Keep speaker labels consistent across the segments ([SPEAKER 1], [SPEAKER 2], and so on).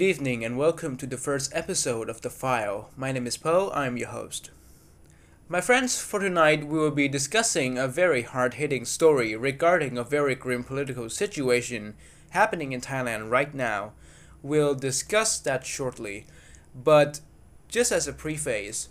[SPEAKER 1] Good evening and welcome to the first episode of The File. My name is Po, I'm your host. My friends, for tonight we will be discussing a very hard hitting story regarding a very grim political situation happening in Thailand right now. We'll discuss that shortly, but just as a preface,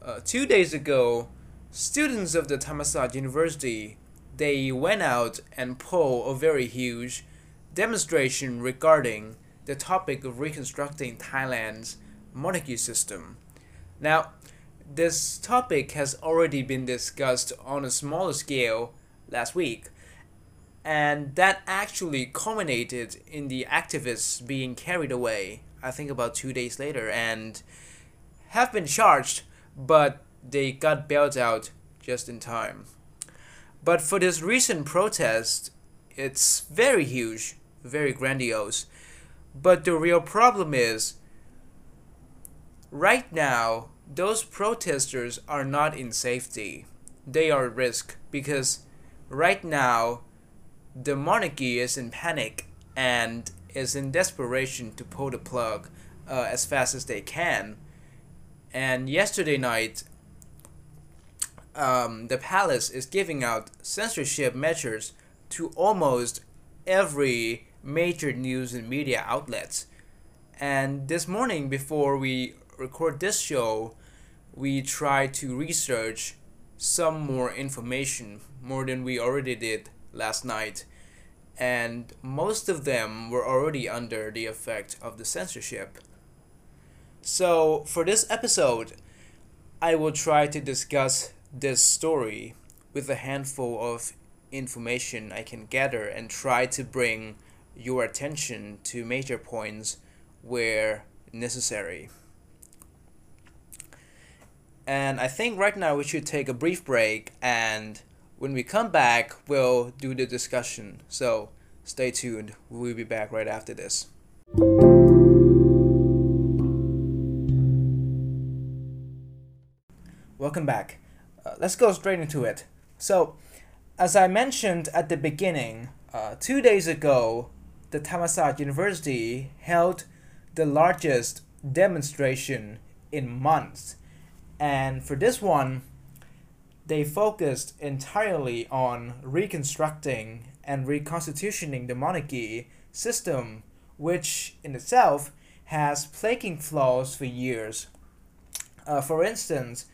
[SPEAKER 1] uh, two days ago, students of the Thammasat University they went out and pulled a very huge demonstration regarding the topic of reconstructing Thailand's monarchy system. Now, this topic has already been discussed on a smaller scale last week, and that actually culminated in the activists being carried away, I think about two days later, and have been charged, but they got bailed out just in time. But for this recent protest, it's very huge, very grandiose. But the real problem is, right now, those protesters are not in safety. They are at risk because right now, the monarchy is in panic and is in desperation to pull the plug uh, as fast as they can. And yesterday night, um, the palace is giving out censorship measures to almost every major news and media outlets. And this morning, before we record this show, we tried to research some more information, more than we already did last night. And most of them were already under the effect of the censorship. So, for this episode, I will try to discuss this story with a handful of information I can gather and try to bring your attention to major points where necessary. And I think right now we should take a brief break and when we come back, we'll do the discussion. So stay tuned. We'll be back right after this. Welcome back. Uh, let's go straight into it. So, as I mentioned at the beginning, uh, two days ago, the Thammasat University held the largest demonstration in months. And for this one, they focused entirely on reconstructing and reconstitutioning the monarchy system, which in itself has plaguing flaws for years. Uh, for instance,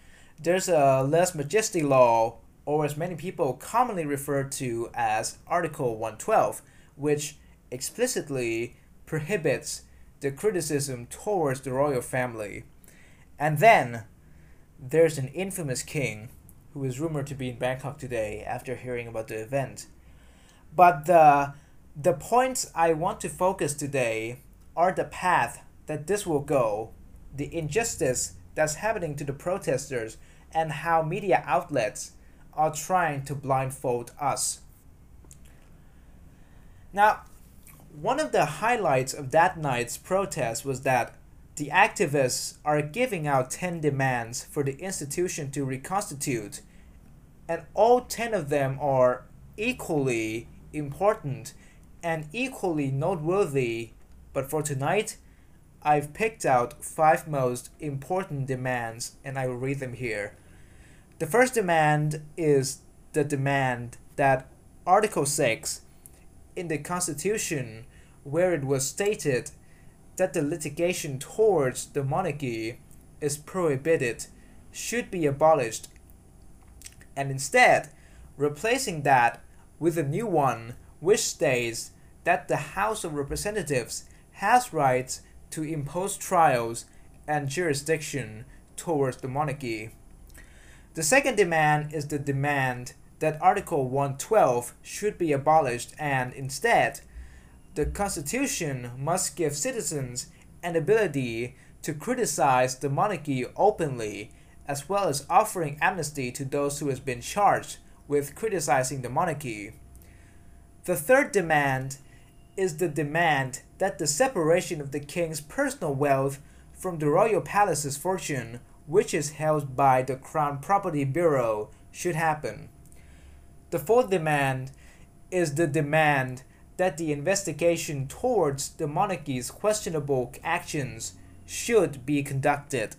[SPEAKER 1] there's a lèse-majesté law, or as many people commonly refer to as Article 112, which explicitly prohibits the criticism towards the royal family. And then there's an infamous king who is rumored to be in Bangkok today after hearing about the event. But the the points I want to focus today are the path that this will go, the injustice that's happening to the protesters and how media outlets are trying to blindfold us. Now, one of the highlights of that night's protest was that the activists are giving out 10 demands for the institution to reconstitute, and all 10 of them are equally important and equally noteworthy. But for tonight, I've picked out five most important demands and I will read them here. The first demand is the demand that Article 6 in the Constitution, where it was stated that the litigation towards the monarchy is prohibited, should be abolished, and instead replacing that with a new one which states that the House of Representatives has rights to impose trials and jurisdiction towards the monarchy. The second demand is the demand that Article 112 should be abolished and instead, the Constitution must give citizens an ability to criticize the monarchy openly, as well as offering amnesty to those who has been charged with criticizing the monarchy. The third demand is the demand that the separation of the king's personal wealth from the royal palace's fortune which is held by the Crown Property Bureau, should happen. The fourth demand is the demand that the investigation towards the monarchy's questionable actions should be conducted.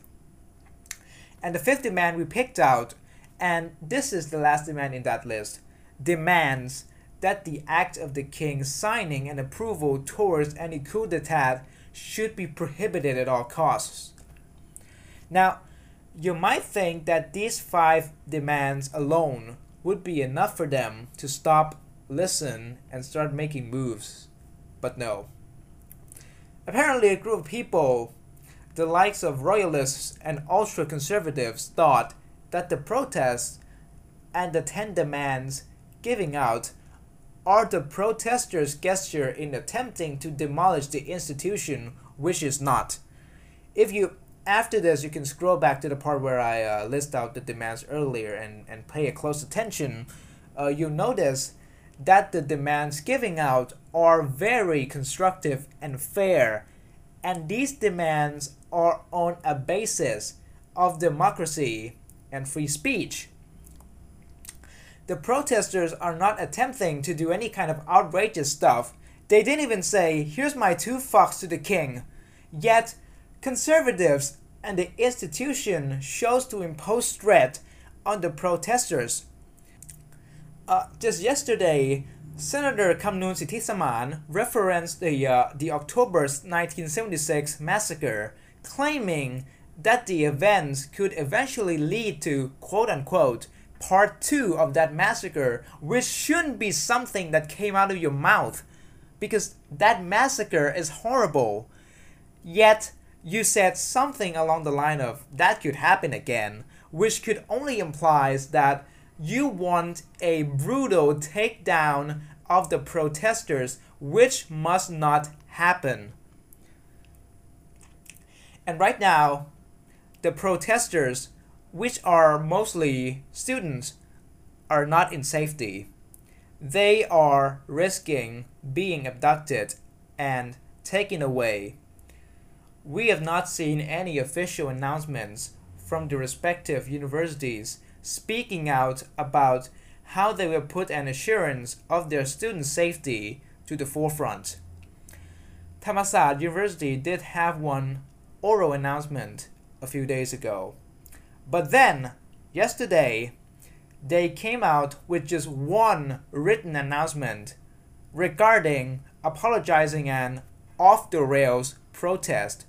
[SPEAKER 1] And the fifth demand we picked out, and this is the last demand in that list, demands that the act of the king signing an approval towards any coup d'etat should be prohibited at all costs. Now, you might think that these five demands alone would be enough for them to stop, listen, and start making moves. But no. Apparently, a group of people, the likes of royalists and ultra conservatives, thought that the protests and the 10 demands giving out are the protesters' gesture in attempting to demolish the institution, which is not. If you after this, you can scroll back to the part where I uh, list out the demands earlier and, and pay a close attention. Uh, you'll notice that the demands giving out are very constructive and fair, and these demands are on a basis of democracy and free speech. The protesters are not attempting to do any kind of outrageous stuff. They didn't even say, Here's my two fucks to the king. Yet, conservatives and the institution chose to impose threat on the protesters. Uh, just yesterday, Senator Kamnun Sithisaman referenced the, uh, the October 1976 massacre, claiming that the events could eventually lead to quote unquote part two of that massacre, which shouldn't be something that came out of your mouth because that massacre is horrible. Yet, you said something along the line of that could happen again, which could only implies that you want a brutal takedown of the protesters, which must not happen. And right now, the protesters, which are mostly students, are not in safety. They are risking being abducted and taken away we have not seen any official announcements from the respective universities speaking out about how they will put an assurance of their student safety to the forefront. Thammasat University did have one oral announcement a few days ago. But then, yesterday, they came out with just one written announcement regarding apologizing an off the rails protest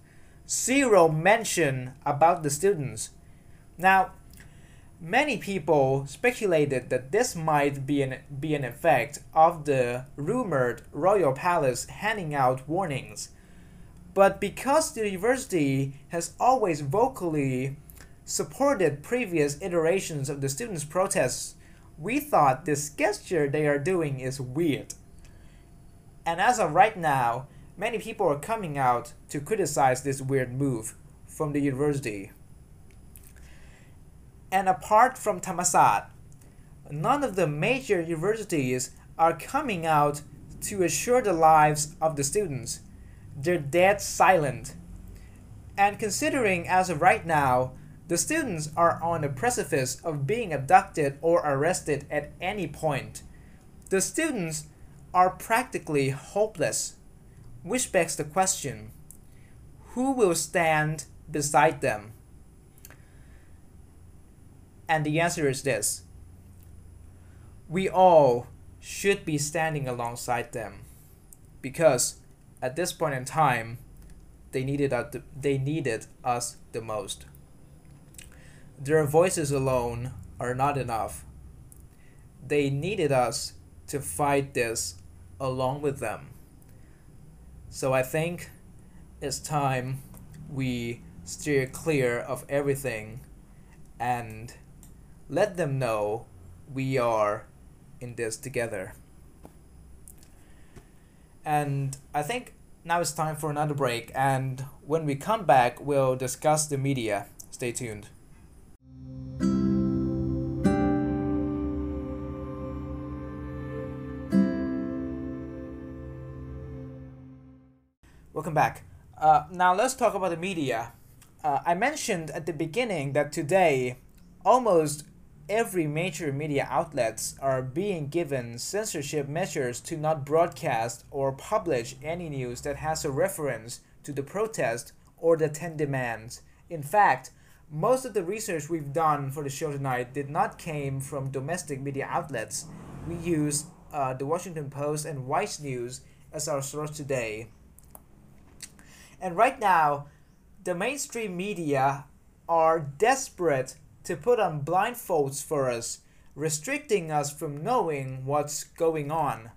[SPEAKER 1] zero mention about the students. Now, many people speculated that this might be an, be an effect of the rumored royal palace handing out warnings. But because the university has always vocally supported previous iterations of the students' protests, we thought this gesture they are doing is weird. And as of right now, many people are coming out to criticize this weird move from the university. And apart from Thammasat, none of the major universities are coming out to assure the lives of the students. They're dead silent. And considering as of right now, the students are on the precipice of being abducted or arrested at any point, the students are practically hopeless which begs the question who will stand beside them? And the answer is this. We all should be standing alongside them because at this point in time they needed us, they needed us the most. Their voices alone are not enough. They needed us to fight this along with them so I think it's time we steer clear of everything and let them know we are in this together. And I think now it's time for another break, and when we come back, we'll discuss the media. Stay tuned. Welcome back. Uh, now let's talk about the media. Uh, I mentioned at the beginning that today, almost every major media outlets are being given censorship measures to not broadcast or publish any news that has a reference to the protest or the 10 demands. In fact, most of the research we've done for the show tonight did not came from domestic media outlets. We used uh, the Washington Post and Vice News as our source today. And right now, the mainstream media are desperate to put on blindfolds for us, restricting us from knowing what's going on.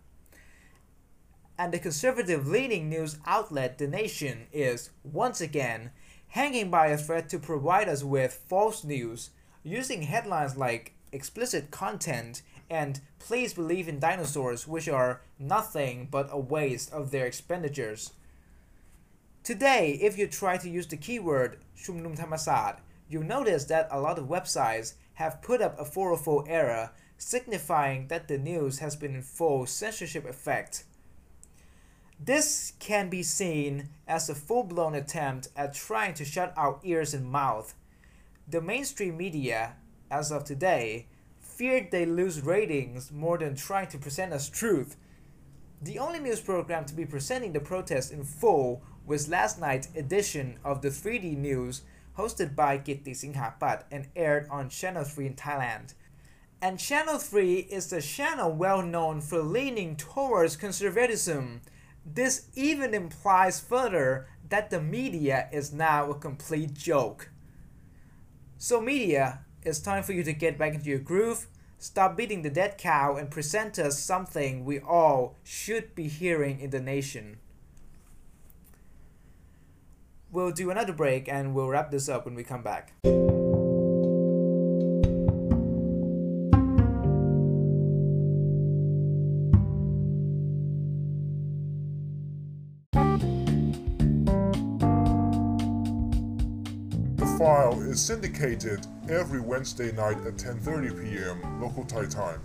[SPEAKER 1] And the conservative leaning news outlet The Nation is, once again, hanging by a thread to provide us with false news, using headlines like explicit content and please believe in dinosaurs, which are nothing but a waste of their expenditures. Today, if you try to use the keyword ชุมนุมธรรมศาสตร์ you'll notice that a lot of websites have put up a 404 error, signifying that the news has been in full censorship effect. This can be seen as a full blown attempt at trying to shut our ears and mouth. The mainstream media, as of today, feared they lose ratings more than trying to present us truth. The only news program to be presenting the protest in full was last night's edition of the 3D News hosted by Kitti Singhapat and aired on Channel 3 in Thailand. And Channel 3 is the channel well known for leaning towards conservatism. This even implies further that the media is now a complete joke. So, media, it's time for you to get back into your groove, stop beating the dead cow, and present us something we all should be hearing in the nation. We'll do another break and we'll wrap this up when we come back.
[SPEAKER 2] The file is syndicated every Wednesday night at 10:30 p.m. local Thai time.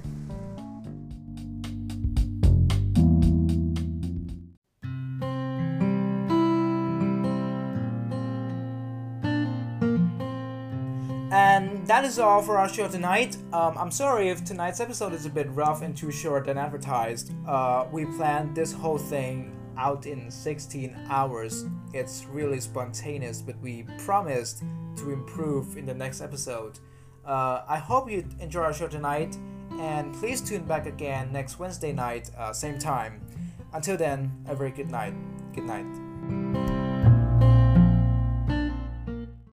[SPEAKER 1] That is all for our show tonight. Um, I'm sorry if tonight's episode is a bit rough and too short than advertised. Uh, we planned this whole thing out in 16 hours. It's really spontaneous, but we promised to improve in the next episode. Uh, I hope you enjoy our show tonight, and please tune back again next Wednesday night, uh, same time. Until then, a very good night. Good night.